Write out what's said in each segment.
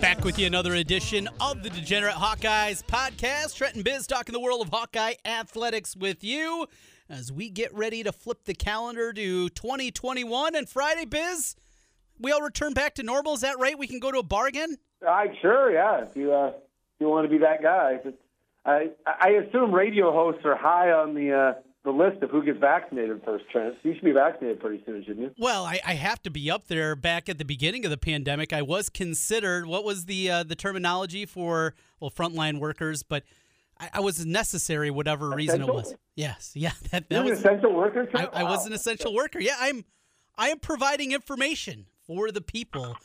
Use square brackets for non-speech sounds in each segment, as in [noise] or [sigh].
Back with you another edition of the Degenerate Hawkeyes podcast. Trenton Biz talking the world of Hawkeye athletics with you as we get ready to flip the calendar to 2021 and Friday Biz. We all return back to normal. Is that right? We can go to a bar again? I sure, yeah. If you uh, if you want to be that guy, I I assume radio hosts are high on the uh, the list of who gets vaccinated first. Trent, you should be vaccinated pretty soon, shouldn't you? Well, I, I have to be up there. Back at the beginning of the pandemic, I was considered. What was the uh, the terminology for well frontline workers? But I, I was necessary, whatever reason it was. Yes, yeah, that that an essential worker. I, Trent? I was an essential worker. Yeah, I'm. I am providing information for the people.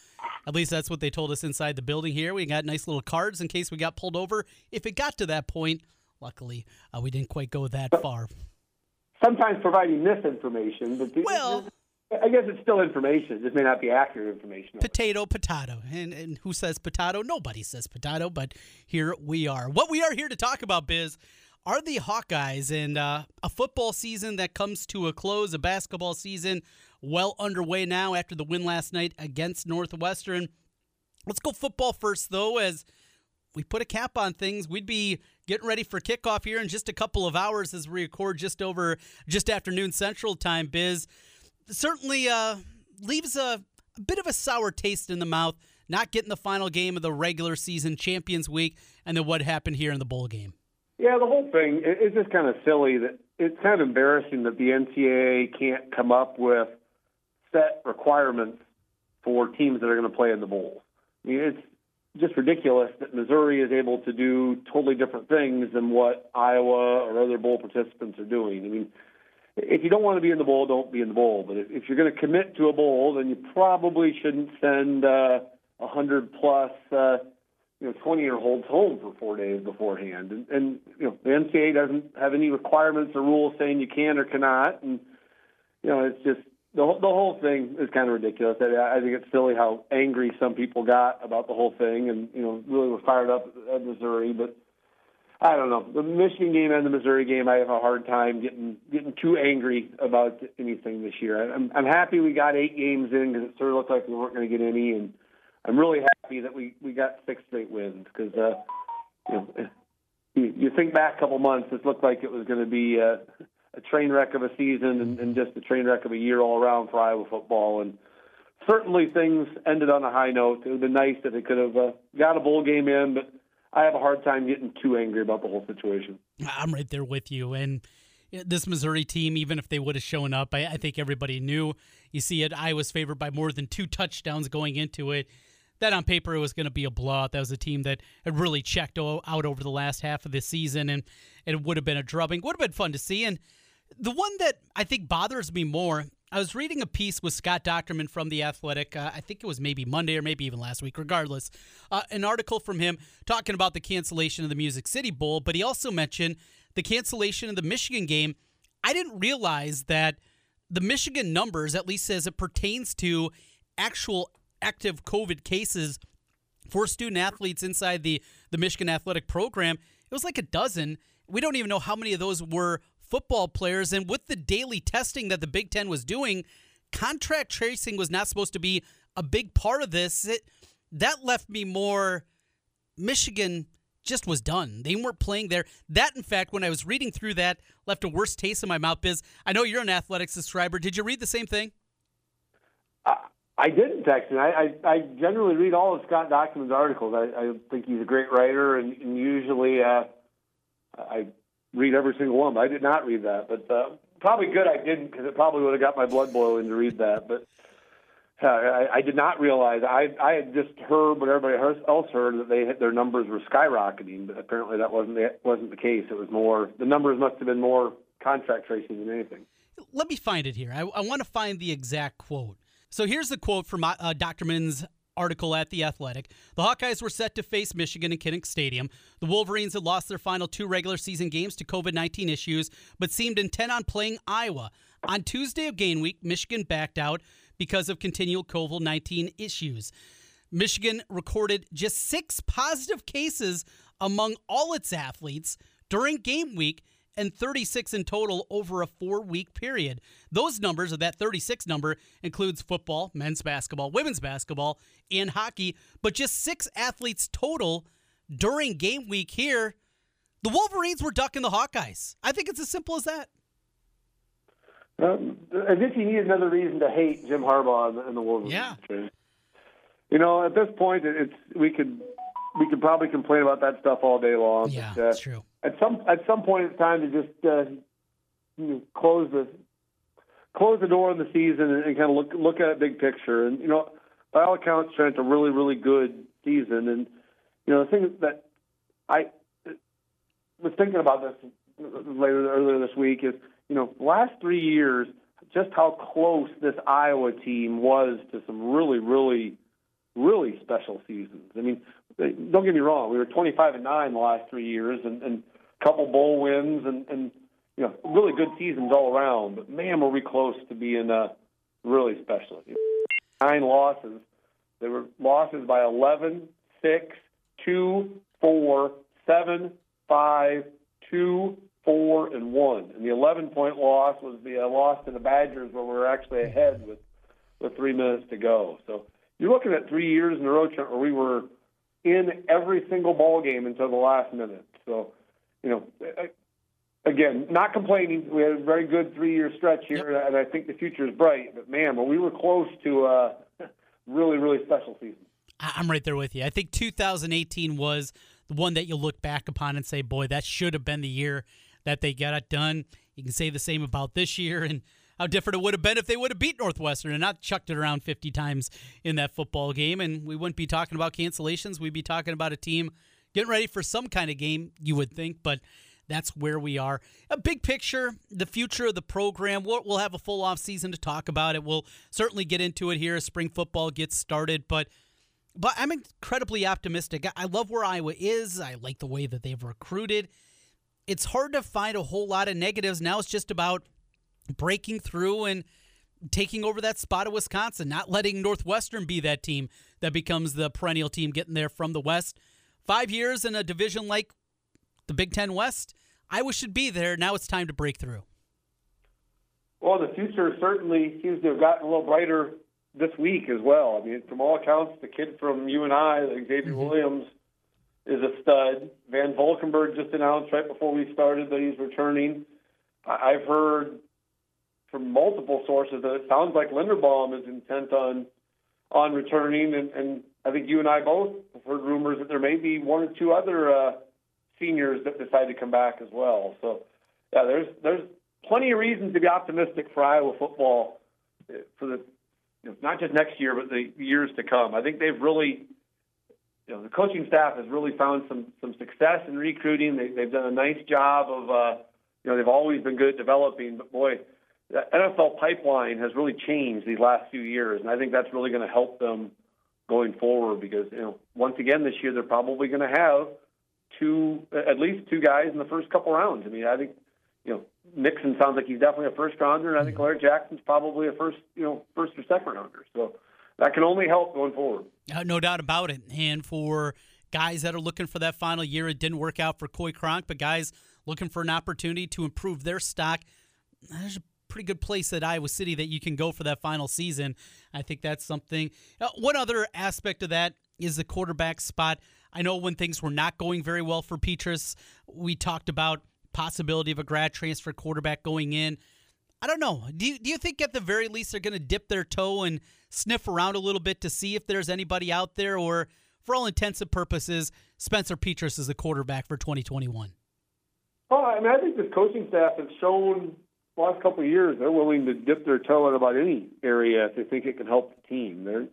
At least that's what they told us inside the building here. We got nice little cards in case we got pulled over. If it got to that point, luckily uh, we didn't quite go that far. Sometimes providing misinformation, but the- Well- I guess it's still information. It just may not be accurate information. Potato, potato. And, and who says potato? Nobody says potato, but here we are. What we are here to talk about, Biz, are the Hawkeyes and uh, a football season that comes to a close, a basketball season well underway now after the win last night against Northwestern. Let's go football first, though, as we put a cap on things. We'd be getting ready for kickoff here in just a couple of hours as we record just over just afternoon Central Time. Biz certainly uh, leaves a, a bit of a sour taste in the mouth. Not getting the final game of the regular season Champions Week, and then what happened here in the bowl game. Yeah, the whole thing is just kind of silly that it's kind of embarrassing that the NCAA can't come up with set requirements for teams that are going to play in the bowl. I mean, it's just ridiculous that Missouri is able to do totally different things than what Iowa or other bowl participants are doing. I mean, if you don't want to be in the bowl, don't be in the bowl. But if, if you're going to commit to a bowl, then you probably shouldn't send uh, a hundred plus. Uh, you know, 20 year olds home for four days beforehand. And, and, you know, the NCAA doesn't have any requirements or rules saying you can or cannot. And, you know, it's just, the, whole- the whole thing is kind of ridiculous. I, I think it's silly how angry some people got about the whole thing and, you know, really were fired up at Missouri. But I don't know. The Michigan game and the Missouri game, I have a hard time getting getting too angry about anything this year. I'm, I'm happy we got eight games in because it sort of looked like we weren't going to get any. And, I'm really happy that we we got six straight wins because uh, you know you, you think back a couple months, it looked like it was going to be uh, a train wreck of a season and, and just a train wreck of a year all around for Iowa football. And certainly things ended on a high note. It would have been nice if they could have uh, got a bowl game in, but I have a hard time getting too angry about the whole situation. I'm right there with you. And this Missouri team, even if they would have shown up, I, I think everybody knew. You see it, Iowa's favored by more than two touchdowns going into it. That on paper it was going to be a blowout. That was a team that had really checked out over the last half of the season, and it would have been a drubbing. Would have been fun to see. And the one that I think bothers me more, I was reading a piece with Scott Dochterman from The Athletic. Uh, I think it was maybe Monday or maybe even last week, regardless. Uh, an article from him talking about the cancellation of the Music City Bowl, but he also mentioned the cancellation of the Michigan game. I didn't realize that the Michigan numbers, at least as it pertains to actual active COVID cases for student athletes inside the, the Michigan athletic program, it was like a dozen. We don't even know how many of those were football players. And with the daily testing that the Big Ten was doing, contract tracing was not supposed to be a big part of this. It, that left me more Michigan just was done. They weren't playing there. That, in fact, when I was reading through that, left a worse taste in my mouth. Biz, I know you're an athletics subscriber. Did you read the same thing? I, didn't him. I, I, I generally read all of Scott Dochterman's articles. I, I think he's a great writer, and, and usually uh, I read every single one. I did not read that, but uh, probably good I didn't because it probably would have got my blood boiling to read that. But uh, I, I did not realize. I I had just heard what everybody else heard that they their numbers were skyrocketing, but apparently that wasn't the, wasn't the case. It was more the numbers must have been more contract tracing than anything. Let me find it here. I, I want to find the exact quote. So here's the quote from uh, Dr. Article at The Athletic. The Hawkeyes were set to face Michigan in Kinnick Stadium. The Wolverines had lost their final two regular season games to COVID 19 issues, but seemed intent on playing Iowa. On Tuesday of game week, Michigan backed out because of continual COVID 19 issues. Michigan recorded just six positive cases among all its athletes during game week and 36 in total over a four week period. Those numbers, or that 36 number, includes football, men's basketball, women's basketball, and hockey, but just six athletes total during game week here. The Wolverines were ducking the Hawkeyes. I think it's as simple as that. Um, as if you need another reason to hate Jim Harbaugh and the, and the Wolverines. Yeah. You know, at this point, it's we could we could probably complain about that stuff all day long. Yeah, but, uh, that's true. At some at some point, it's time to just uh, you know, close the close the door on the season and, and kind of look look at a big picture. And you know, by all accounts, Trent, a really really good season. And you know, the thing that I was thinking about this later earlier this week is you know, last three years, just how close this Iowa team was to some really really really special seasons. I mean, don't get me wrong, we were 25 and nine the last three years, and, and couple bowl wins, and, and you know, really good seasons all around. But man, were we close to being uh, really special. Nine losses. They were losses by 11, 6, 2, 4, 7, 5, 2, 4, and 1. And the 11 point loss was the uh, loss to the Badgers where we were actually ahead with, with three minutes to go. So you're looking at three years in a row where we were in every single ball game until the last minute. So, you know, again, not complaining. We had a very good three-year stretch here, yep. and I think the future is bright. But man, but we were close to uh, a [laughs] really, really special season. I'm right there with you. I think 2018 was the one that you'll look back upon and say, "Boy, that should have been the year that they got it done." You can say the same about this year, and how different it would have been if they would have beat Northwestern and not chucked it around 50 times in that football game. And we wouldn't be talking about cancellations. We'd be talking about a team getting ready for some kind of game, you would think. But that's where we are. A big picture, the future of the program. We'll, we'll have a full off season to talk about it. We'll certainly get into it here as spring football gets started. But but I'm incredibly optimistic. I love where Iowa is. I like the way that they've recruited. It's hard to find a whole lot of negatives. Now it's just about breaking through and taking over that spot of Wisconsin, not letting Northwestern be that team that becomes the perennial team getting there from the West. Five years in a division like the Big Ten West, Iowa should be there. Now it's time to break through. Well, the future certainly seems to have gotten a little brighter this week as well. I mean, from all accounts, the kid from UNI, Xavier mm-hmm. Williams, is a stud. VanValkenburg just announced right before we started that he's returning. I've heard from multiple sources that it sounds like Linderbaum is intent on on returning, and, and I think you and I both have heard rumors that there may be one or two other uh, seniors that decide to come back as well. So, yeah, there's there's plenty of reasons to be optimistic for Iowa football uh, for the you know, not just next year, but the years to come. I think they've really, you know, the coaching staff has really found some some success in recruiting. They, they've done a nice job of, uh, you know, they've always been good at developing, but boy the NFL pipeline has really changed these last few years, and I think that's really going to help them going forward because you know once again this year they're probably going to have two at least two guys in the first couple rounds. I mean, I think you know Nixon sounds like he's definitely a first rounder, and I think Alaric Jackson's probably a first you know first or second rounder. So that can only help going forward. Uh, no doubt about it. And for guys that are looking for that final year, it didn't work out for Coy Cronk, but guys looking for an opportunity to improve their stock. There's a pretty good place at Iowa City that you can go for that final season. I think that's something. Uh, one other aspect of that is the quarterback spot. I know when things were not going very well for Petras, we talked about possibility of a grad transfer quarterback going in. I don't know. Do you, do you think at the very least they're going to dip their toe and sniff around a little bit to see if there's anybody out there, or for all intents and purposes, Spencer Petras is the quarterback for 2021? Well, I mean, I think this coaching staff has shown last couple of years, they're willing to dip their toe in about any area if they think it can help the team. They're,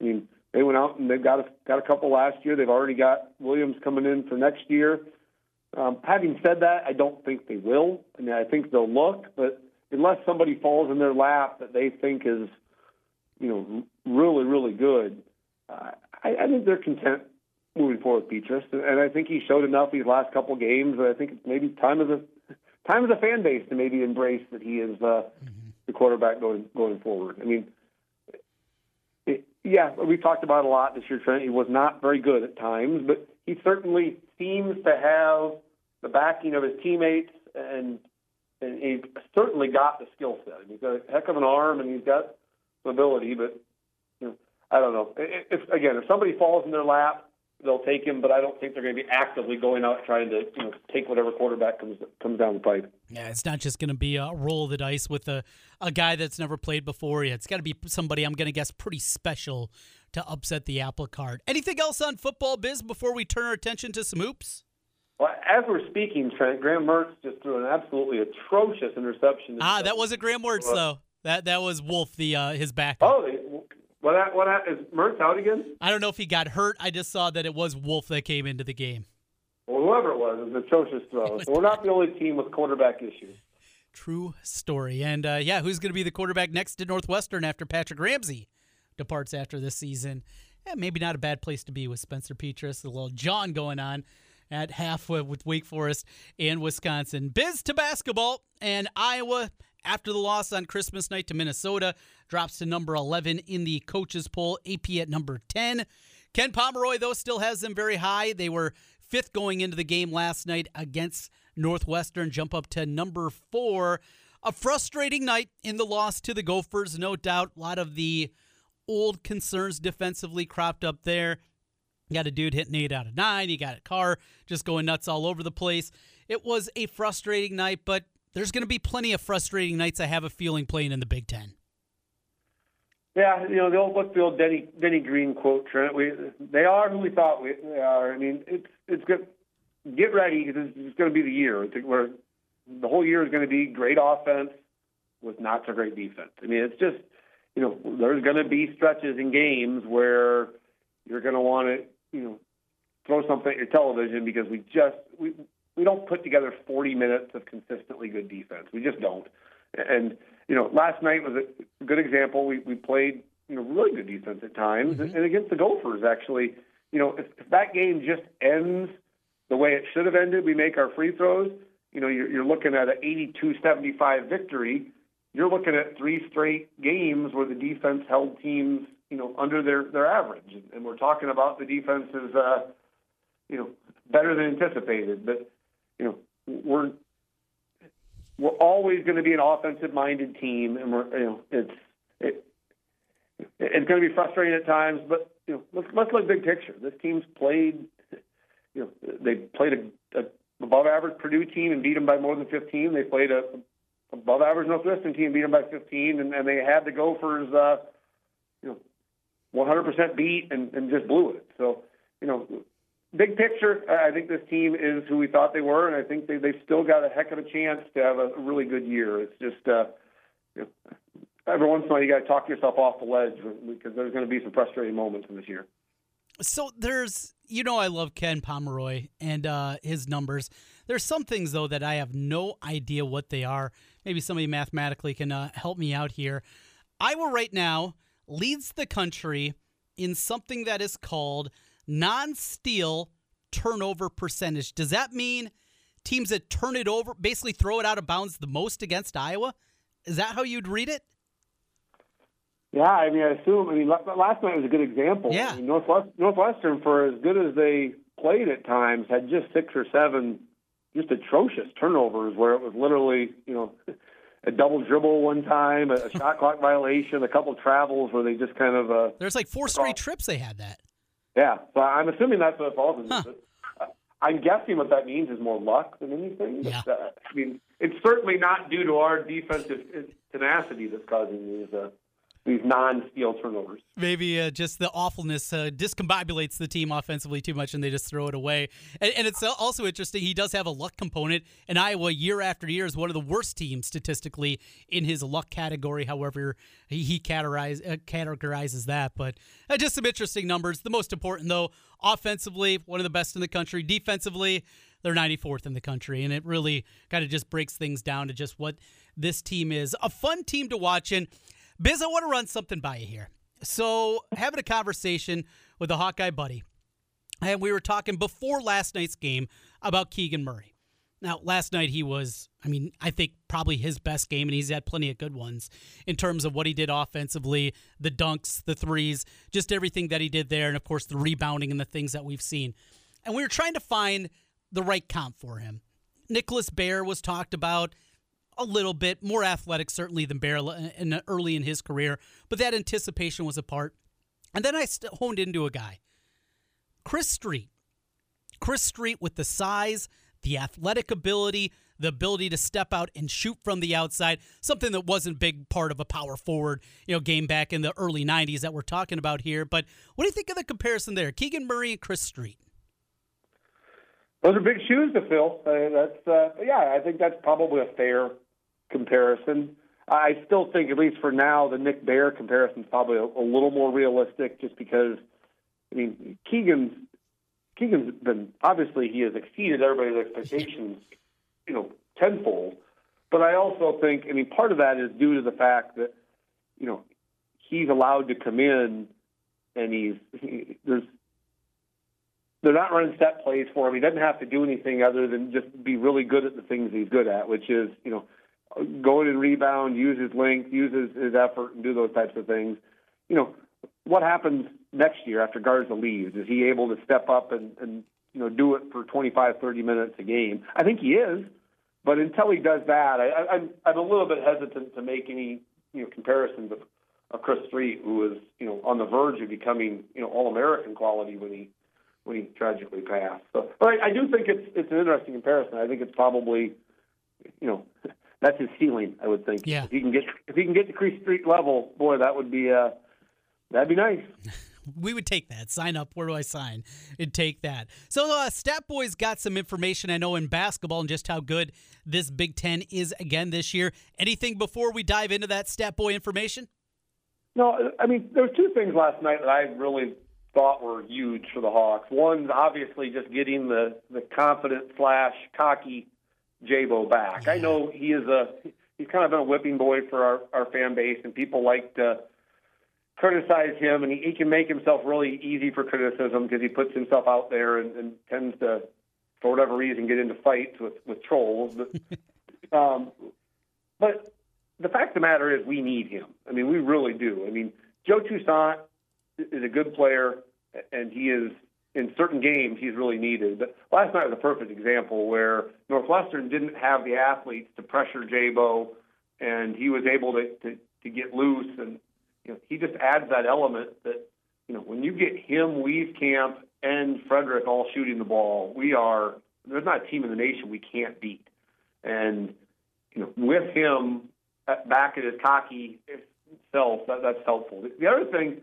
I mean, they went out and they've got a, got a couple last year. They've already got Williams coming in for next year. Um, having said that, I don't think they will. I mean, I think they'll look, but unless somebody falls in their lap that they think is, you know, really, really good, uh, I, I think they're content moving forward with Petras. And I think he showed enough these last couple games. I think maybe time of the time as a fan base to maybe embrace that he is uh, mm-hmm. the quarterback going going forward. I mean, yeah, we've talked about it a lot this year, Trent. He was not very good at times, but he certainly seems to have the backing of his teammates, and, and he certainly got the skill set. He's got a heck of an arm, and he's got some ability, but you know, I don't know. If, again, if somebody falls in their lap, they'll take him, but I don't think they're going to be actively going out trying to you know take whatever quarterback comes comes down the pipe. Yeah, it's not just going to be a roll of the dice with a a guy that's never played before. It's got to be somebody I'm going to guess pretty special to upset the apple cart. Anything else on football biz before we turn our attention to some hoops? Well, as we're speaking, Trent, Graham Mertz just threw an absolutely atrocious interception. Ah, that wasn't Graham Mertz though. That that was Wolf, the uh, his back. Oh, what what is Mertz out again? I don't know if he got hurt. I just saw that it was Wolf that came into the game. Well, whoever it was, it was atrocious throw. So [laughs] we're not the only team with quarterback issues. True story. And uh, yeah, who's going to be the quarterback next to Northwestern after Patrick Ramsey departs after this season? Yeah, maybe not a bad place to be with Spencer Petras. A little John going on at half with Wake Forest and Wisconsin. Biz to basketball and Iowa after the loss on Christmas night to Minnesota drops to number 11 in the coaches poll, AP at number 10. Ken Pomeroy, though, still has them very high. They were fifth going into the game last night against Northwestern, jump up to number four. A frustrating night in the loss to the Gophers, no doubt. A lot of the old concerns defensively cropped up there. You got a dude hitting eight out of nine. You got a Carr just going nuts all over the place. It was a frustrating night, but there's going to be plenty of frustrating nights. I have a feeling playing in the Big Ten. Yeah, you know the old what's the old Denny Denny Green quote, Trent? We they are who we thought we, they are. I mean, it's it's good. Get ready because it's, going to be the year where the whole year is going to be great offense with not so great defense. I mean, it's just you know there's going to be stretches in games where you're going to want to you know throw something at your television because we just we we don't put together 40 minutes of consistently good defense. We just don't. And you know, last night was a good example. We we played you know really good defense at times, mm-hmm. and against the Gophers actually. You know, if, if that game just ends the way it should have ended, we make our free throws. You know, you're, you're looking at an 82-75 victory. You're looking at three straight games where the defense held teams, you know, under their their average, and, and we're talking about the defense is, uh, you know, better than anticipated. But you know, we're we're always going to be an offensive-minded team, and we're you know it's it, it's going to be frustrating at times, but you know let's let's look big picture. This team's played, you know, they played a, a above-average Purdue team and beat them by more than 15. They played a above-average Northwestern team, beat them by 15, and, and they had the Gophers, uh, you know, 100% beat and, and just blew it. So you know big picture, I think this team is who we thought they were, and I think they, they've still got a heck of a chance to have a really good year. It's just uh, you know, every once in a while you got to talk yourself off the ledge because there's going to be some frustrating moments in this year. So there's, you know, I love Ken Pomeroy and uh, his numbers. There's some things though that I have no idea what they are. Maybe somebody mathematically can uh, help me out here. Iowa right now leads the country in something that is called non steal turnover percentage. Does that mean teams that turn it over basically throw it out of bounds the most against Iowa? Is that how you'd read it? Yeah, I mean, I assume. I mean, last night was a good example. Yeah, I mean, Northwest, Northwestern, for as good as they played at times, had just six or seven just atrocious turnovers where it was literally, you know, [laughs] a double dribble one time, a shot clock violation, a couple travels where they just kind of. Uh, There's like four straight trips they had that. Yeah, so I'm assuming that's what it falls into. Huh. I'm guessing what that means is more luck than anything. Yeah. But, uh, I mean, it's certainly not due to our defensive tenacity that's causing these uh, these non-steal turnovers. Maybe uh, just the awfulness uh, discombobulates the team offensively too much, and they just throw it away. And, and, it's also interesting. He does have a luck component, and Iowa year after year is one of the worst teams statistically in his luck category. However, he, he categorize, uh, categorizes that. But uh, just some interesting numbers. The most important though, offensively, one of the best in the country. Defensively, they're 94th in the country, and it really kind of just breaks things down to just what this team is. A fun team to watch, and Biz, I want to run something by you here. So, having a conversation with a Hawkeye buddy, and we were talking before last night's game about Keegan Murray. Now, last night he was, I mean, I think probably his best game, and he's had plenty of good ones in terms of what he did offensively, the dunks, the threes, just everything that he did there, and of course the rebounding and the things that we've seen. And we were trying to find the right comp for him. Nicholas Baer was talked about a little bit more athletic, certainly than Baer in, early in his career, but that anticipation was a part. And then I honed into a guy, Chris Street. Chris Street with the size the athletic ability, the ability to step out and shoot from the outside, something that wasn't a big part of a power forward, you know, game back in the early 90s that we're talking about here. But what do you think of the comparison there? Keegan Murray and Chris Street. Those are big shoes to fill. Uh, that's uh, yeah, I think that's probably a fair comparison. I still think, at least for now, the Nick Baer comparison is probably a, a little more realistic, just because I mean Keegan's Keegan's been obviously he has exceeded everybody's expectations, you know, tenfold. But I also think, I mean, part of that is due to the fact that, you know, he's allowed to come in, and he's he, there's they're not running set plays for him. He doesn't have to do anything other than just be really good at the things he's good at, which is, you know, go in and rebound, use his length, use his, his effort, and do those types of things. You know, what happens next year after Garza leaves? Is he able to step up and, and you know do it for 25, 30 minutes a game? I think he is, but until he does that, I, I'm I'm a little bit hesitant to make any you know comparisons of, of Chris Street, who was you know on the verge of becoming you know All American quality when he when he tragically passed. So, but I, I do think it's it's an interesting comparison. I think it's probably you know that's his ceiling. I would think. Yeah. If he can get if he can get to Chris Street level, boy, that would be uh that'd be nice. [laughs] we would take that. Sign up. Where do I sign? And take that. So, uh, Stat Boys got some information I know in basketball and just how good this Big Ten is again this year. Anything before we dive into that Stat Boy information? No, I mean there were two things last night that I really thought were huge for the Hawks. One's obviously, just getting the the confident slash cocky Jabo back. I know he is a he's kind of been a whipping boy for our our fan base, and people like to criticize him, and he, he can make himself really easy for criticism because he puts himself out there and, and tends to, for whatever reason, get into fights with with trolls. But, [laughs] um, but the fact of the matter is, we need him. I mean, we really do. I mean, Joe Toussaint is a good player, and he is in certain games he's really needed. But last night was a perfect example where Northwestern didn't have the athletes to pressure Jabo, and he was able to, to, to get loose and you know, he just adds that element that, you know, when you get him, Wieskamp, and Fredrick all shooting the ball, we are there's not a team in the nation we can't beat. And you know, with him uh, back at his cocky self, that, that's helpful. The other thing,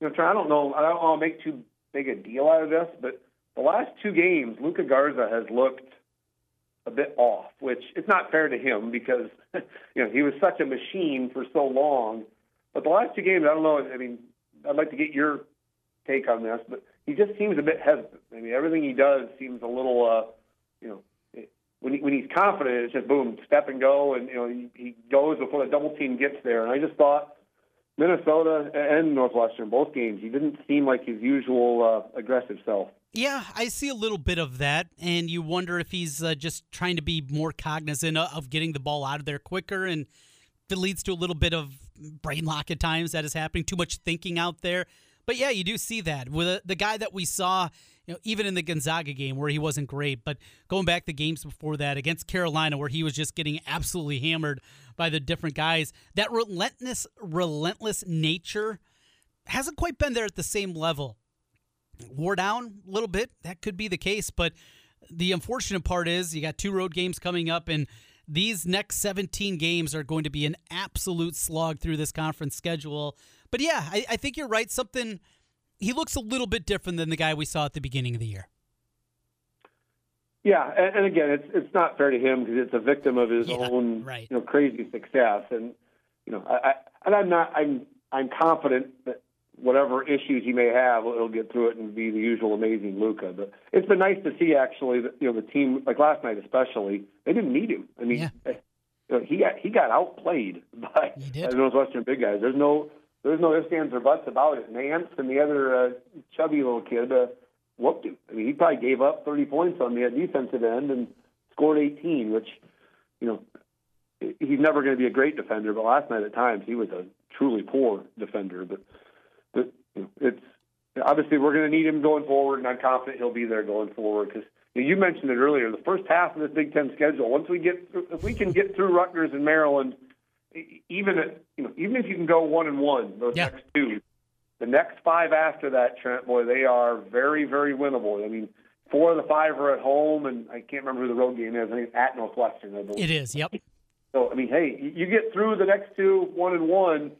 you know, I don't know, I don't want to make too big a deal out of this, but the last two games, Luka Garza has looked a bit off, which it's not fair to him because [laughs] you know he was such a machine for so long but the last two games, I don't know. I mean, I'd like to get your take on this, but he just seems a bit hesitant. I mean, everything he does seems a little, uh, you know, when he, when he's confident, it's just boom, step and go, and you know he, he goes before the double team gets there. And I just thought Minnesota and Northwestern, both games, he didn't seem like his usual uh, aggressive self. Yeah, I see a little bit of that, and you wonder if he's uh, just trying to be more cognizant of getting the ball out of there quicker, and it leads to a little bit of brain lock at times that is happening, too much thinking out there. But yeah, you do see that with the guy that we saw, you know, even in the Gonzaga game where he wasn't great, but going back the games before that against Carolina where he was just getting absolutely hammered by the different guys. That relentless, relentless nature hasn't quite been there at the same level. Wore down a little bit, that could be the case, but the unfortunate part is you got two road games coming up and these next 17 games are going to be an absolute slog through this conference schedule. But yeah, I, I think you're right. Something he looks a little bit different than the guy we saw at the beginning of the year. Yeah, and, and again, it's it's not fair to him because it's a victim of his yeah, own right. you know crazy success, and you know, I, I and I'm not I'm I'm confident that whatever issues he may have, he'll get through it and be the usual amazing Luka. But it's been nice to see actually that you know the team like last night especially they didn't need him. I mean, yeah. Eh, you know, he got he got outplayed [laughs] by, by the Northwestern big guys. There's no there's no ifs ands or buts about it. Nance and the other uh, chubby little kid uh, whooped him. I mean, he probably gave up 30 points on the defensive end and scored 18, which, you know, he's never going to be a great defender, but last night at times he was a truly poor defender. But, but you know, it's obviously we're going to need him going forward, and I'm confident he'll be there going forward because you, mentioned it earlier. The first half of this Big Ten schedule, once we get if we can get through Rutgers and Maryland, even you know even if you can go one and one those yeah. next two, the next five after that, Trent boy, they are very very winnable. I mean. Four of the five are at home, and I can't remember who the road game is. I think it's at Northwestern. I believe. It is. Yep. So I mean, hey, you get through the next two, one and one.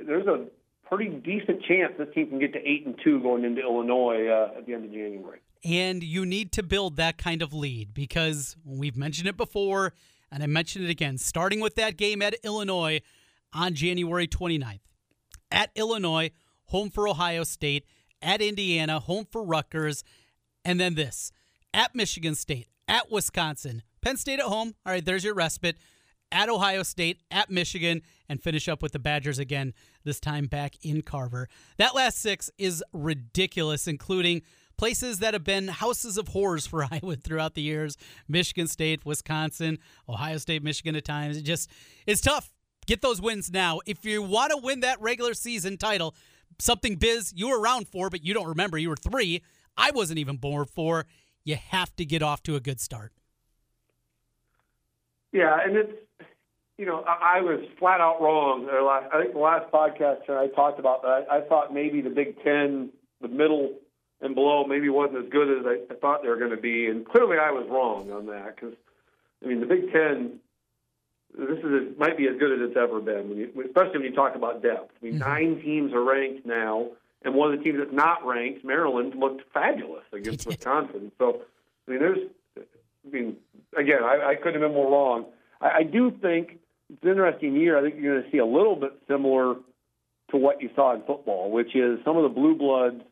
There's a pretty decent chance this team can get to eight and two going into Illinois uh, at the end of January. And you need to build that kind of lead because we've mentioned it before, and I mentioned it again. Starting with that game at Illinois on January 29th, at Illinois, home for Ohio State, at Indiana, home for Rutgers, and then this at Michigan State, at Wisconsin, Penn State at home. All right, there's your respite at Ohio State, at Michigan, and finish up with the Badgers again, this time back in Carver. That last six is ridiculous, including places that have been houses of horrors for [laughs] Iowa throughout the years Michigan State, Wisconsin, Ohio State, Michigan at times. It just, it's tough. Get those wins now. If you want to win that regular season title, something Biz you were around for, but you don't remember, you were three. I wasn't even born for. You have to get off to a good start. Yeah, and it's you know, I, was flat out wrong. I think the last podcast I talked about that. I thought maybe the Big Ten, the middle and below, maybe wasn't as good as I, I thought they were going to be, and clearly I was wrong on that because, I mean, the Big Ten. This is might be as good as it's ever been, when you, especially when you talk about depth. I mean, mm-hmm. nine teams are ranked now, and one of the teams that's not ranked, Maryland, looked fabulous against Wisconsin. So, I mean, there's, I mean, again, I, I couldn't have been more wrong. I, I do think it's an interesting year. I think you're going to see a little bit similar to what you saw in football, which is some of the blue bloods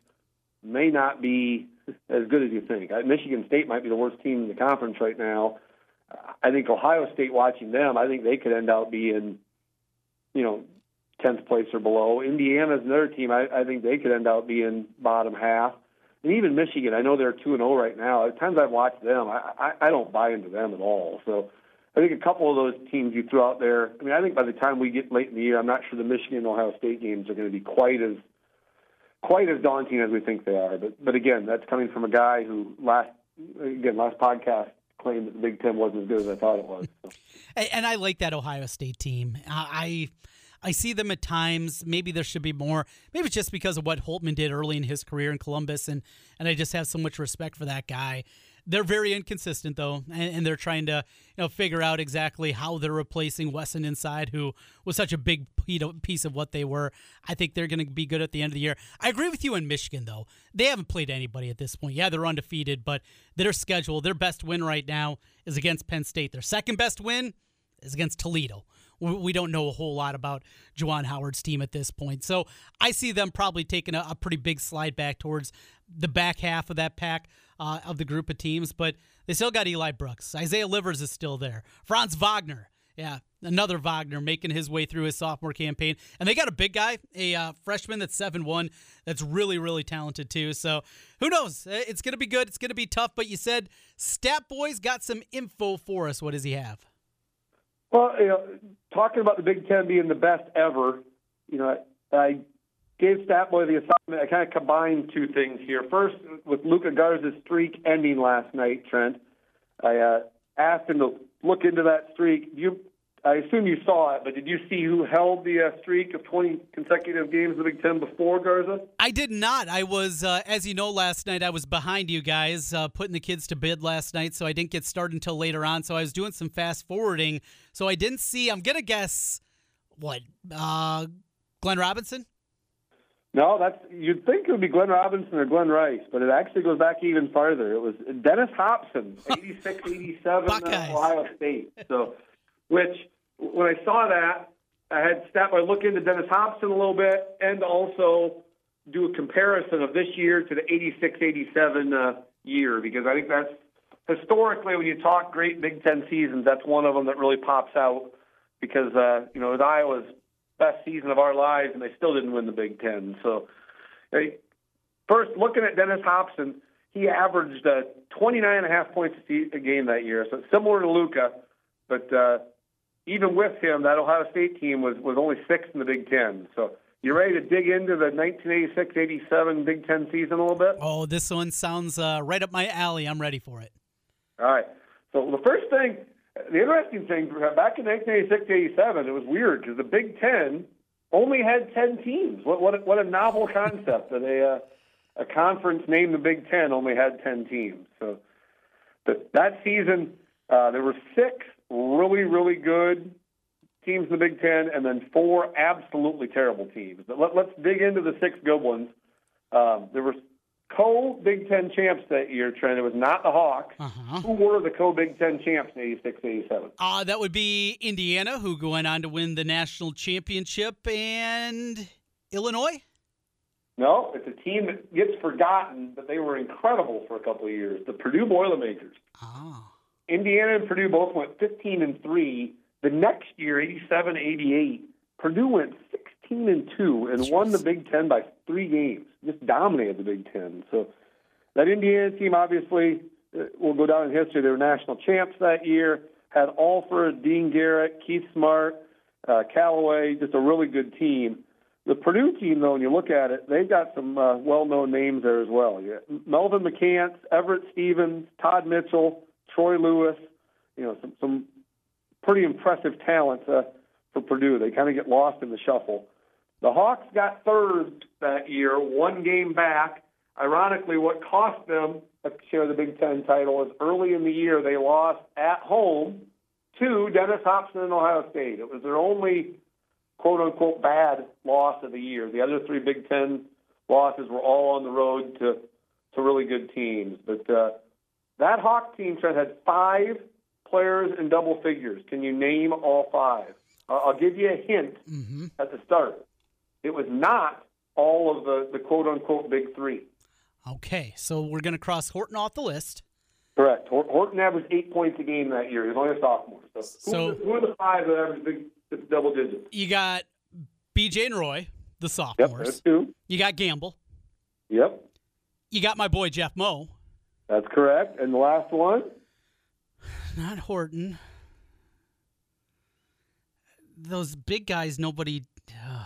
may not be as good as you think. Michigan State might be the worst team in the conference right now. I think Ohio State, watching them, I think they could end up being, you know, tenth place or below. Indiana's another team. I, I think they could end up being bottom half. And even Michigan, I know they're two and zero oh right now. At times I've watched them, I, I I don't buy into them at all. So I think a couple of those teams you threw out there. I mean, I think by the time we get late in the year, I'm not sure the Michigan and Ohio State games are going to be quite as quite as daunting as we think they are. But but again, that's coming from a guy who last again last podcast claimed that the Big Ten wasn't as good as I thought it was. So. [laughs] And I like that Ohio State team. I. I see them at times. Maybe there should be more. Maybe it's just because of what Holtmann did early in his career in Columbus, and and I just have so much respect for that guy. They're very inconsistent though, and, and, they're trying to you know figure out exactly how they're replacing Wesson inside, who was such a big piece of what they were. I think they're going to be good at the end of the year. I agree with you in Michigan though; they haven't played anybody at this point. Yeah, they're undefeated, but their schedule, their best win right now is against Penn State. Their second best win is against Toledo we don't know a whole lot about Juwan Howard's team at this point. So I see them probably taking a, a pretty big slide back towards the back half of that pack uh, of the group of teams, but they still got Eli Brooks. Isaiah Livers is still there. Franz Wagner, yeah, another Wagner making his way through his sophomore campaign. And they got a big guy, a uh, freshman that's 7 1, that's really, really talented too. So who knows? It's going to be good. It's going to be tough. But you said Stat Boy's got some info for us. What does he have? Well, you know, talking about the Big Ten being the best ever, you know, I gave Statboy the assignment. I kind of combined two things here. First, with Luka Garza's streak ending last night, Trent, I uh, asked him to look into that streak. You, I assume you saw it, but did you see who held the uh, streak of 20 consecutive games in the Big Ten before Garza? I did not. I was, uh, as you know, last night I was behind you guys, uh, putting the kids to bed last night, so I didn't get started until later on. So I was doing some fast forwarding, so I didn't see. I'm gonna guess what uh, Glenn Robinson. No, that's you'd think it would be Glenn Robinson or Glen Rice, but it actually goes back even farther. It was Dennis Hopson, [laughs] 86, 87, uh, Ohio State. So, which when I saw that, I had Statler look into Dennis Hopson a little bit and also do a comparison of this year to the 86, 87 uh, year because I think that's historically when you talk great Big Ten seasons, that's one of them that really pops out because uh, you know Iowa's best season of our lives, and they still didn't win the Big Ten. So, hey, first looking at Dennis Hopson, he averaged uh, 29 and a half points a game that year, so similar to Luka, but uh, even with him, that Ohio State team was was only sixth in the Big Ten. So you ready to dig into the 1986-87 Big Ten season a little bit? Oh, this one sounds uh, right up my alley. I'm ready for it. All right. So the first thing, the interesting thing, back in 1986-87, it was weird because the Big Ten only had 10 teams. What what a, what a novel concept that a uh, a conference named the Big Ten only had 10 teams. So but that season, uh, there were six really really good teams in the Big Ten, and then four absolutely terrible teams. But let, us dig into the six good ones. Um, there were co Big Ten champs that year, Trent. It was not the Hawks. Uh-huh. Who were the co Big Ten champs in 86 87? Uh, that would be Indiana, who went on to win the national championship, and Illinois. No, it's a team that gets forgotten, but they were incredible for a couple of years. The Purdue Boilermakers. Oh. Indiana and Purdue both went 15 and 3. The next year, 87 88, Purdue went 16 and 2 and won the Big Ten by three games. Just dominated the Big Ten. So that Indiana team obviously uh, will go down in history. They were national champs that year. Had Alford, Dean Garrett, Keith Smart, uh, Calloway, just a really good team. The Purdue team, though, when you look at it, they've got some uh, well-known names there as well. Yeah. Melvin McCants, Everette Stephens, Todd Mitchell, Troy Lewis. You know, some some pretty impressive talent uh, for Purdue. They kind of get lost in the shuffle. The Hawks got third that year, one game back. Ironically, what cost them a share of the Big Ten title is early in the year they lost at home to Dennis Hopson and Ohio State. It was their only quote unquote bad loss of the year. The other three Big Ten losses were all on the road to to really good teams. But uh, that Hawk team Trent had five players in double figures. Can you name all five? I'll give you a hint mm-hmm. at the start. It was not all of the, the quote unquote big three. Okay, so we're going to cross Horton off the list. Correct. Horton averaged eight points a game that year. He's only a sophomore. So, so who, are the, who are the five that averaged big double digits? You got BJ and Roy, the sophomores. Yep, two. You got Gamble. Yep. You got my boy Jeff Moe. That's correct. And the last one? [sighs] Not Horton. Those big guys, nobody. Uh.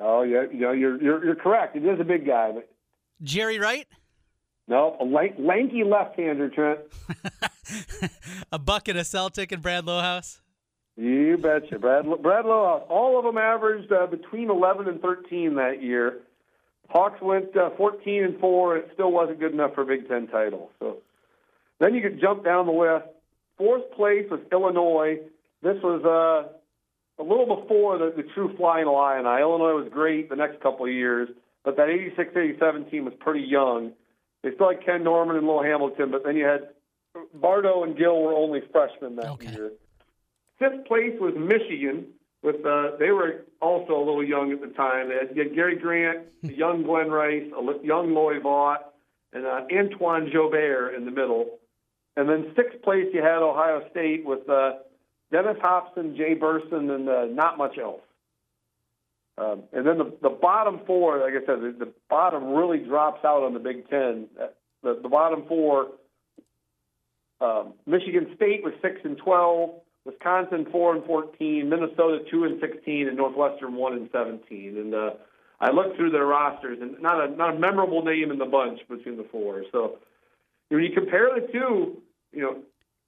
Oh yeah, you know you're you're you're correct. It is a big guy, but Jerry Wright. No, a lank, lanky left-hander, Trent. [laughs] a bucket of Celtic and Brad Lohaus. You betcha, Brad. Brad Lohaus. All of them averaged uh, between 11 and 13 that year. Hawks went uh, 14 and four. It still wasn't good enough for a Big Ten title. So then you could jump down the list. Fourth place was Illinois. This was uh, a little before the, the true flying Illini. Illinois was great the next couple of years, but that 86-87 team was pretty young. They still had Ken Norman and Lil Hamilton, but then you had Bardo and Gill were only freshmen that okay. year. Fifth place was Michigan. With uh, they were also a little young at the time. They had, you had Gary Grant, [laughs] young Glen Rice, a young Loy Vaught, and uh, Antoine Joubert in the middle. And then sixth place you had Ohio State with uh, Dennis Hopson, Jay Burson, and uh, not much else. Um, and then the, the bottom four, like I said, the, the bottom really drops out on the Big Ten. The, the bottom four, um, Michigan State was six and twelve, Wisconsin four and fourteen, Minnesota two and sixteen, and Northwestern one and seventeen. And uh, I looked through their rosters, and not a not a memorable name in the bunch between the four. So when you compare the two, you know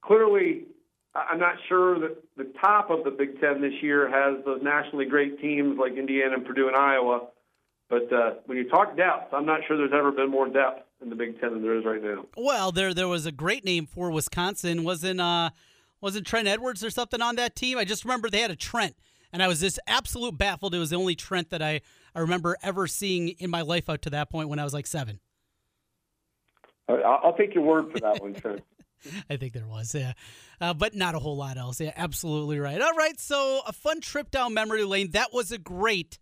clearly I'm not sure that the top of the Big Ten this year has those nationally great teams like Indiana and Purdue and Iowa. But uh, when you talk depth, I'm not sure there's ever been more depth in the Big Ten than there is right now. Well, there there was a great name for Wisconsin. Wasn't uh, wasn't Trent Edwards or something on that team? I just remember they had a Trent, and I was just absolute baffled. It was the only Trent that I, I remember ever seeing in my life up to that point when I was like seven. I'll take your word for that one, Trent. I think there was, yeah. Uh, but not a whole lot else. Yeah, absolutely right. All right, so a fun trip down memory lane. That was a great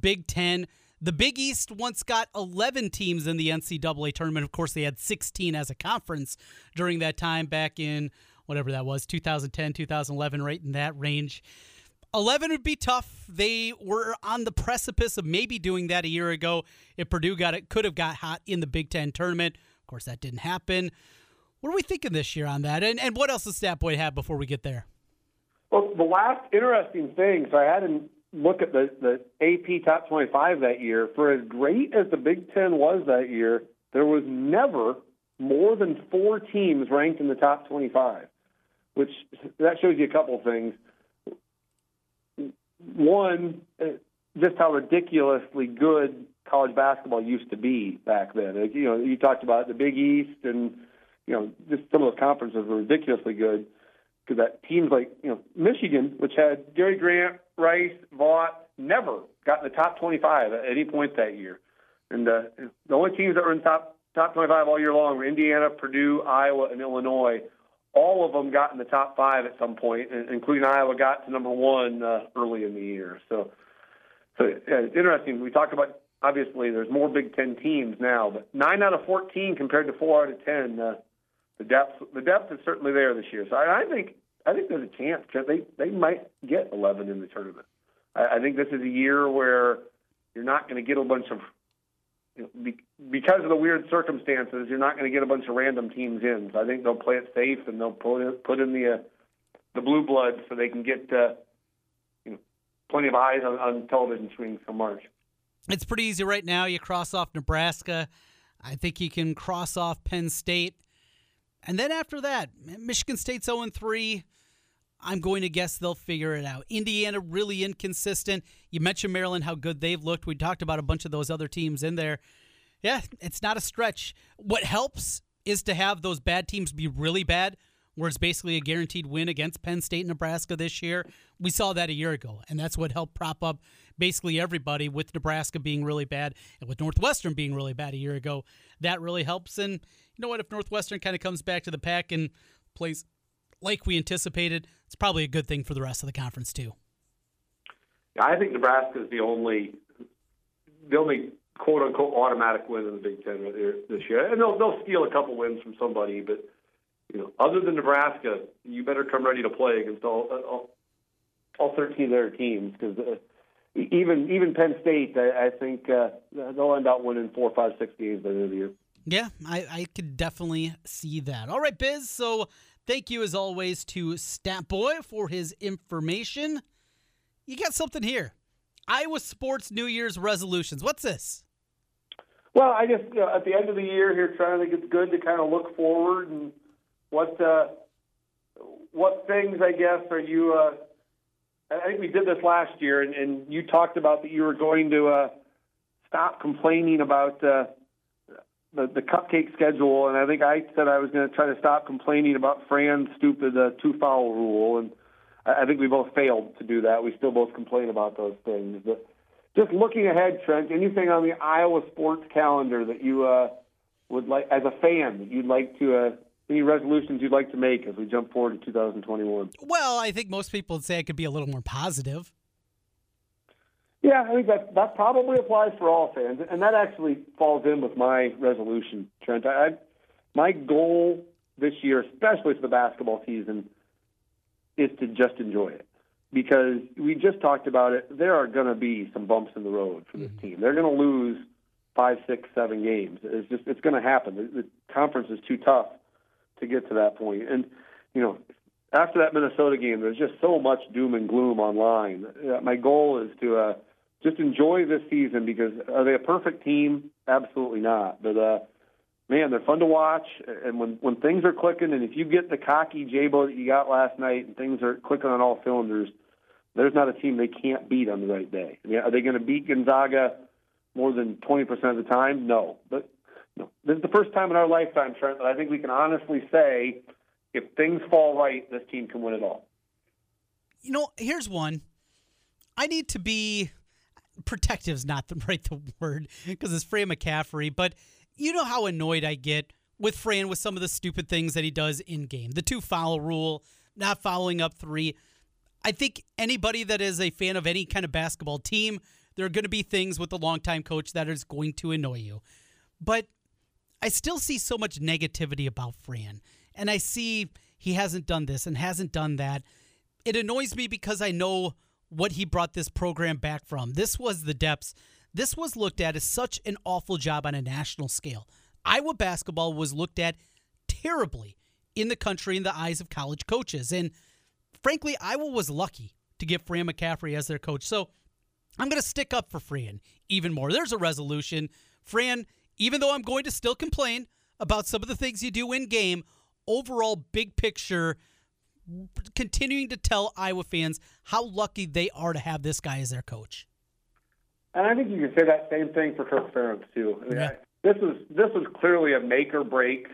Big Ten. The Big East once got 11 teams in the NCAA tournament. Of course, they had 16 as a conference during that time back in whatever that was, 2010, 2011, right in that range. 11 would be tough. They were on the precipice of maybe doing that a year ago if Purdue got it, could have got hot in the Big Ten tournament. Of course, that didn't happen. What are we thinking this year on that? And and what else does Stat Boy have before we get there? Well, the last interesting thing, so I had to look at the, the AP top 25 that year. For as great as the Big Ten was that year, there was never more than four teams ranked in the top 25, which that shows you a couple things. One, uh, just how ridiculously good college basketball used to be back then. You know, you talked about the Big East and you know just some of those conferences were ridiculously good because that teams like you know Michigan, which had Gary Grant, Rice, Vaught, never got in the top 25 at any point that year. And uh, the only teams that were in top top 25 all year long were Indiana, Purdue, Iowa, and Illinois. All of them got in the top five at some point, including Iowa got to number one uh, early in the year. So, so yeah, it's interesting. We talk about obviously there's more Big Ten teams now, but nine out of 14 compared to four out of 10. Uh, the depth the depth is certainly there this year. So I, I think I think there's a chance that they they might get 11 in the tournament. I, I think this is a year where you're not going to get a bunch of because of the weird circumstances, you're not going to get a bunch of random teams in. So I think they'll play it safe and they'll put in, put in the uh, the blue blood so they can get uh, you know plenty of eyes on, on television screens come March. It's pretty easy right now. You cross off Nebraska. I think you can cross off Penn State. And then after that, Michigan State's 0 3. I'm going to guess they'll figure it out. Indiana really inconsistent. You mentioned Maryland, how good they've looked. We talked about a bunch of those other teams in there. Yeah, it's not a stretch. What helps is to have those bad teams be really bad, where it's basically a guaranteed win against Penn State and Nebraska this year. We saw that a year ago, and that's what helped prop up basically everybody with Nebraska being really bad and with Northwestern being really bad a year ago. That really helps. And you know what? If Northwestern kind of comes back to the pack and plays like we anticipated, it's probably a good thing for the rest of the conference too. I think Nebraska is the only the only quote unquote automatic win in the Big Ten this year, and they'll they'll steal a couple wins from somebody, but you know, other than Nebraska, you better come ready to play against all all, all 13 of their teams because uh, even even Penn State, I, I think uh, they'll end up winning four, five, six games by the end of the year. Yeah, I, I could definitely see that. All right, Biz. So thank you as always to Stat Boy for his information. You got something here. Iowa sports New Year's resolutions. What's this? Well, I just uh, at the end of the year here, trying to think it's good to kind of look forward and what uh, what things I guess are you uh, I think we did this last year, and, and you talked about that you were going to uh, stop complaining about uh, the, the cupcake schedule, and I think I said I was going to try to stop complaining about Fran's stupid uh, two foul rule, and I, I think we both failed to do that. We still both complain about those things, but just looking ahead, Trent, anything on the Iowa sports calendar that you uh, would like, as a fan, that you'd like to uh, any resolutions you'd like to make as we jump forward to 2021? Well, I think most people would say I could be a little more positive. Yeah, I think that that probably applies for all fans, and that actually falls in with my resolution, Trent. I, my goal this year, especially for the basketball season, is to just enjoy it because we just talked about it. There are going to be some bumps in the road for this mm-hmm. team. They're going to lose five, six, seven games. It's just it's going to happen. The, the conference is too tough to get to that point. And you know, after that Minnesota game, there's just so much doom and gloom online. Uh, my goal is to uh, just enjoy this season because are they a perfect team? Absolutely not. But uh, man, they're fun to watch. And when when things are clicking, and if you get the cocky Jabo that you got last night, and things are clicking on all cylinders, there's not a team they can't beat on the right day. I mean, are they going to beat Gonzaga more than 20% of the time? No, but no. This is the first time in our lifetime, Trent, that I think we can honestly say if things fall right, this team can win it all. You know, here's one. I need to be protective is not the [laughs] right the word because it's Fran McCaffery, but you know how annoyed I get with Fran with some of the stupid things that he does in game. The two foul rule, not following up three. I think anybody that is a fan of any kind of basketball team, there are going to be things with the longtime coach that is going to annoy you. But I still see so much negativity about Fran. And I see he hasn't done this and hasn't done that. It annoys me because I know what he brought this program back from. This was the depths. This was looked at as such an awful job on a national scale. Iowa basketball was looked at terribly in the country in the eyes of college coaches. And frankly, Iowa was lucky to get Fran McCaffery as their coach. So I'm going to stick up for Fran even more. There's a resolution. Fran, even though I'm going to still complain about some of the things you do in game, overall, big picture, continuing to tell Iowa fans how lucky they are to have this guy as their coach. And I think you can say that same thing for Kirk Ferentz too. I mean, Yeah. This was this was clearly a make or break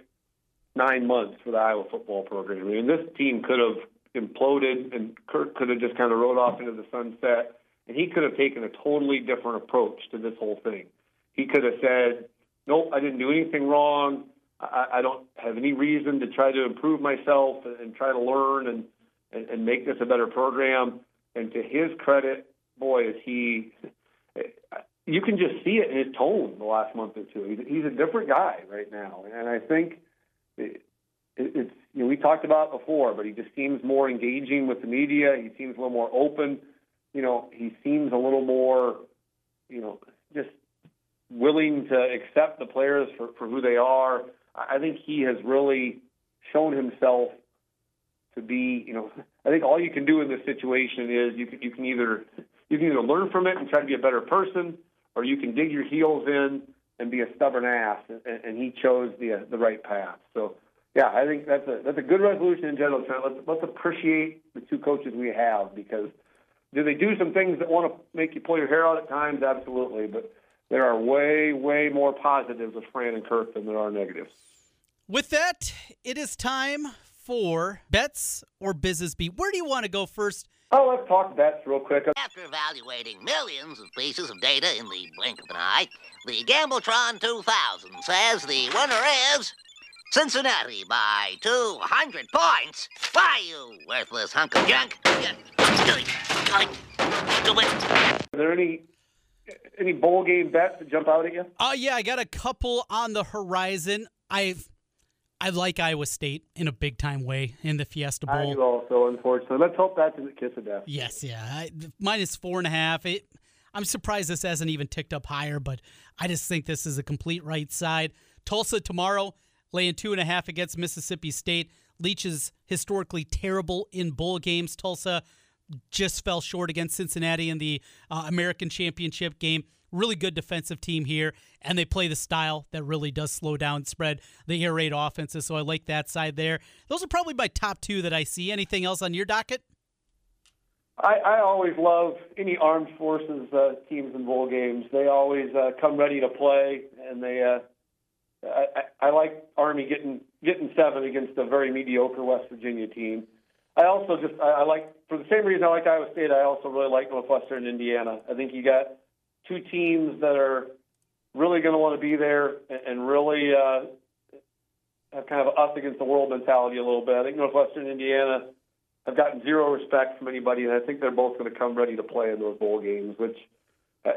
nine months for the Iowa football program. I mean, this team could have imploded, and Kirk could have just kind of rode off into the sunset, and he could have taken a totally different approach to this whole thing. He could have said, "Nope, I didn't do anything wrong. I, I don't have any reason to try to improve myself and, and try to learn and, and and make this a better program." And to his credit, boy, is he you can just see it in his tone the last month or two. He's, he's a different guy right now, and I think it, it, it's you know we talked about it before, but he just seems more engaging with the media. He seems a little more open. You know, he seems a little more, you know, just willing to accept the players for, for who they are. I think he has really shown himself to be, you know, I think all you can do in this situation is you can you can either you can either learn from it and try to be a better person, or you can dig your heels in and be a stubborn ass. And, and he chose the uh, the right path. So, yeah, I think that's a that's a good resolution in general. Let's let's appreciate the two coaches we have because do they do some things that want to make you pull your hair out at times? Absolutely, but there are way way more positives with Fran and Kirk than there are negatives. With that, it is time for bets or business beat. Where do you want to go first? Oh, let's talk bets real quick. After evaluating millions of pieces of data in the blink of an eye, the Gambletron 2000 says the winner is Cincinnati by 200 points. Why, you worthless hunk of junk? Are there any any bowl game bets that jump out at you? Uh yeah, I got a couple on the horizon. I I like Iowa State in a big time way in the Fiesta I Bowl. do also, unfortunately. Let's hope that's a kiss of death. Yes, yeah. I, minus four and a half. It. I'm surprised this hasn't even ticked up higher, but I just think this is a complete right side. Tulsa tomorrow, laying two and a half against Mississippi State. Leach is historically terrible in bowl games. Tulsa just fell short against Cincinnati in the uh, American Championship game. Really good defensive team here, and they play the style that really does slow down, spread the air raid offenses. So I like that side there. Those are probably my top two that I see. Anything else on your docket? I, I always love any armed forces uh, teams in bowl games. They always uh, come ready to play, and they. Uh, I, I I like Army getting getting seven against a very mediocre West Virginia team. I also just I, I like for the same reason I like Iowa State. I also really like Northwestern Indiana. I think you got two teams that are really going to want to be there and, and really uh, have kind of us against the world mentality a little bit. I think Northwestern Indiana have gotten zero respect from anybody, and I think they're both going to come ready to play in those bowl games. Which uh,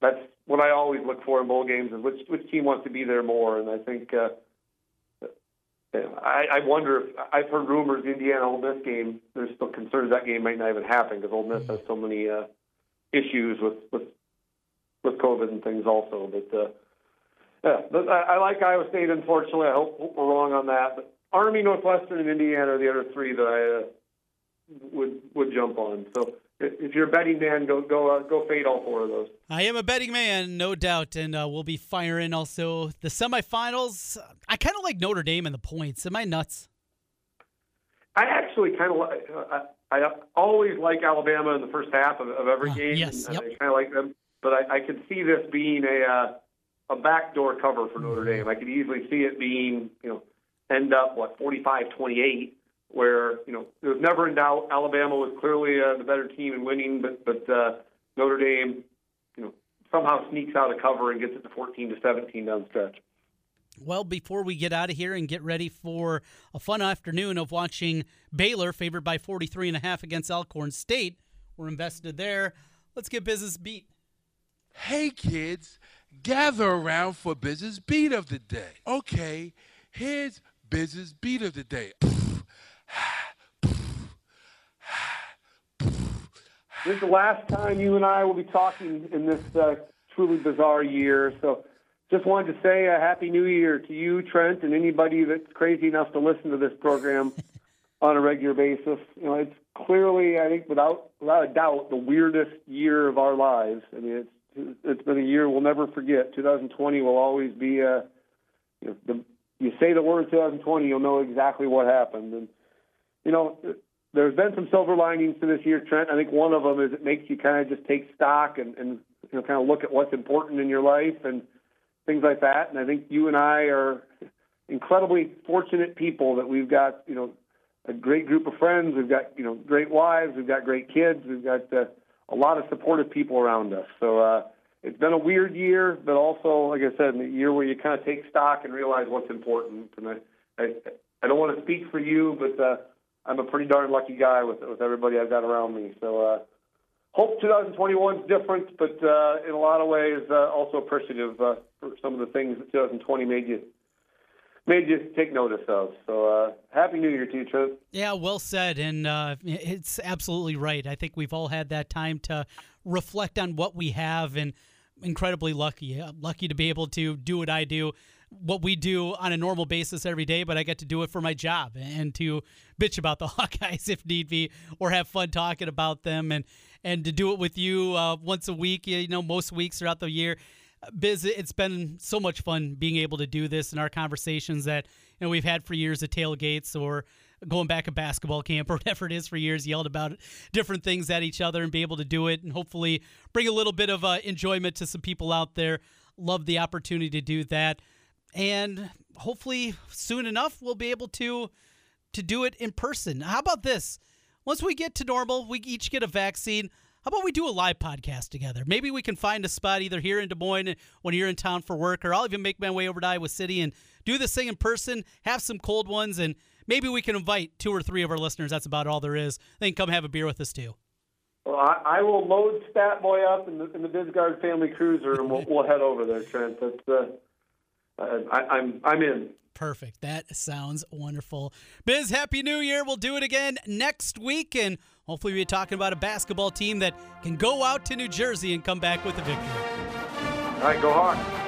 that's what I always look for in bowl games is which which team wants to be there more. And I think uh, I, wonder if I've heard rumors the Indiana Ole Miss game. There's still concerns that game might not even happen because Ole Miss has so many uh, issues with with with COVID and things also. But uh, yeah, but I, I like Iowa State. Unfortunately, I hope, hope we're wrong on that. But Army, Northwestern, and Indiana are the other three that I uh, would would jump on. So if you're a betting man, go go uh, go fade all four of those. I am a betting man, no doubt, and uh, we'll be firing also the semifinals. I kind of like Notre Dame and the points. Am I nuts? I actually kind of like. I, I always like Alabama in the first half of, of every Ah, game. yes, yep. I kind of like them, but I, I could see this being a uh, a backdoor cover for Notre Mm-hmm. Dame. I could easily see it being, you know, end up what 45-28, where you know it was never in doubt. Alabama was clearly uh, the better team in winning, but but uh, Notre Dame, you know, somehow sneaks out of cover and gets it to 14 to 17 down the stretch. Well, before we get out of here and get ready for a fun afternoon of watching Baylor favored by 43 and a half against Alcorn State, we're invested there. Let's get business beat. Hey kids, gather around for business beat of the day. Okay, here's business beat of the day. This is the last time you and I will be talking in this uh, truly bizarre year. So, just wanted to say a happy new year to you, Trent, and anybody that's crazy enough to listen to this program [laughs] on a regular basis. You know, it's clearly, I think, without without a doubt, the weirdest year of our lives. I mean, it's it's been a year we'll never forget. 2020 will always be a you know, the, you say the word 2020, you'll know exactly what happened. And you know, there's been some silver linings to this year, Trent. I think one of them is it makes you kind of just take stock and, and you know kind of look at what's important in your life and things like that. And I think you and I are incredibly fortunate people that we've got you know a great group of friends. We've got you know great wives. We've got great kids. We've got uh, a lot of supportive people around us. So uh, it's been a weird year, but also, like I said, a year where you kind of take stock and realize what's important. And I, I, I don't want to speak for you, but uh, I'm a pretty darn lucky guy with with everybody I've got around me. So. Uh, Hope 2021 is different, but uh, in a lot of ways, uh, also appreciative uh, for some of the things that 2020 made you made you take notice of. So uh, happy New Year to you, Trent. Yeah, well said, and uh, it's absolutely right. I think we've all had that time to reflect on what we have, and incredibly lucky, lucky to be able to do what I do. What we do on a normal basis every day, but I get to do it for my job and to bitch about the [laughs] Hawkeyes if need be, or have fun talking about them, and and to do it with you uh, once a week. You know, most weeks throughout the year Biz, it's been so much fun being able to do this in our conversations that you know we've had for years at tailgates or going back at basketball camp [laughs] or whatever it is for years, yelled about different things at each other and be able to do it and hopefully bring a little bit of uh, enjoyment to some people out there. Love the opportunity to do that, and hopefully soon enough we'll be able to to do it in person. How about this? Once we get to normal, we each get a vaccine. How about we do a live podcast together? Maybe we can find a spot either here in Des Moines when you're in town for work, or I'll even make my way over to Iowa City and do this thing in person, have some cold ones, and maybe we can invite two or three of our listeners. That's about all there is. They can come have a beer with us too. Well, I, I will load Stat Boy up in the, in the family cruiser, and we'll, we'll head over there, Trent. That's, uh, Uh, I, I'm I'm in. Perfect. That sounds wonderful. Biz, Happy New Year. We'll do it again next week, and hopefully, we'll be talking about a basketball team that can go out to New Jersey and come back with a victory. All right, go Hawks.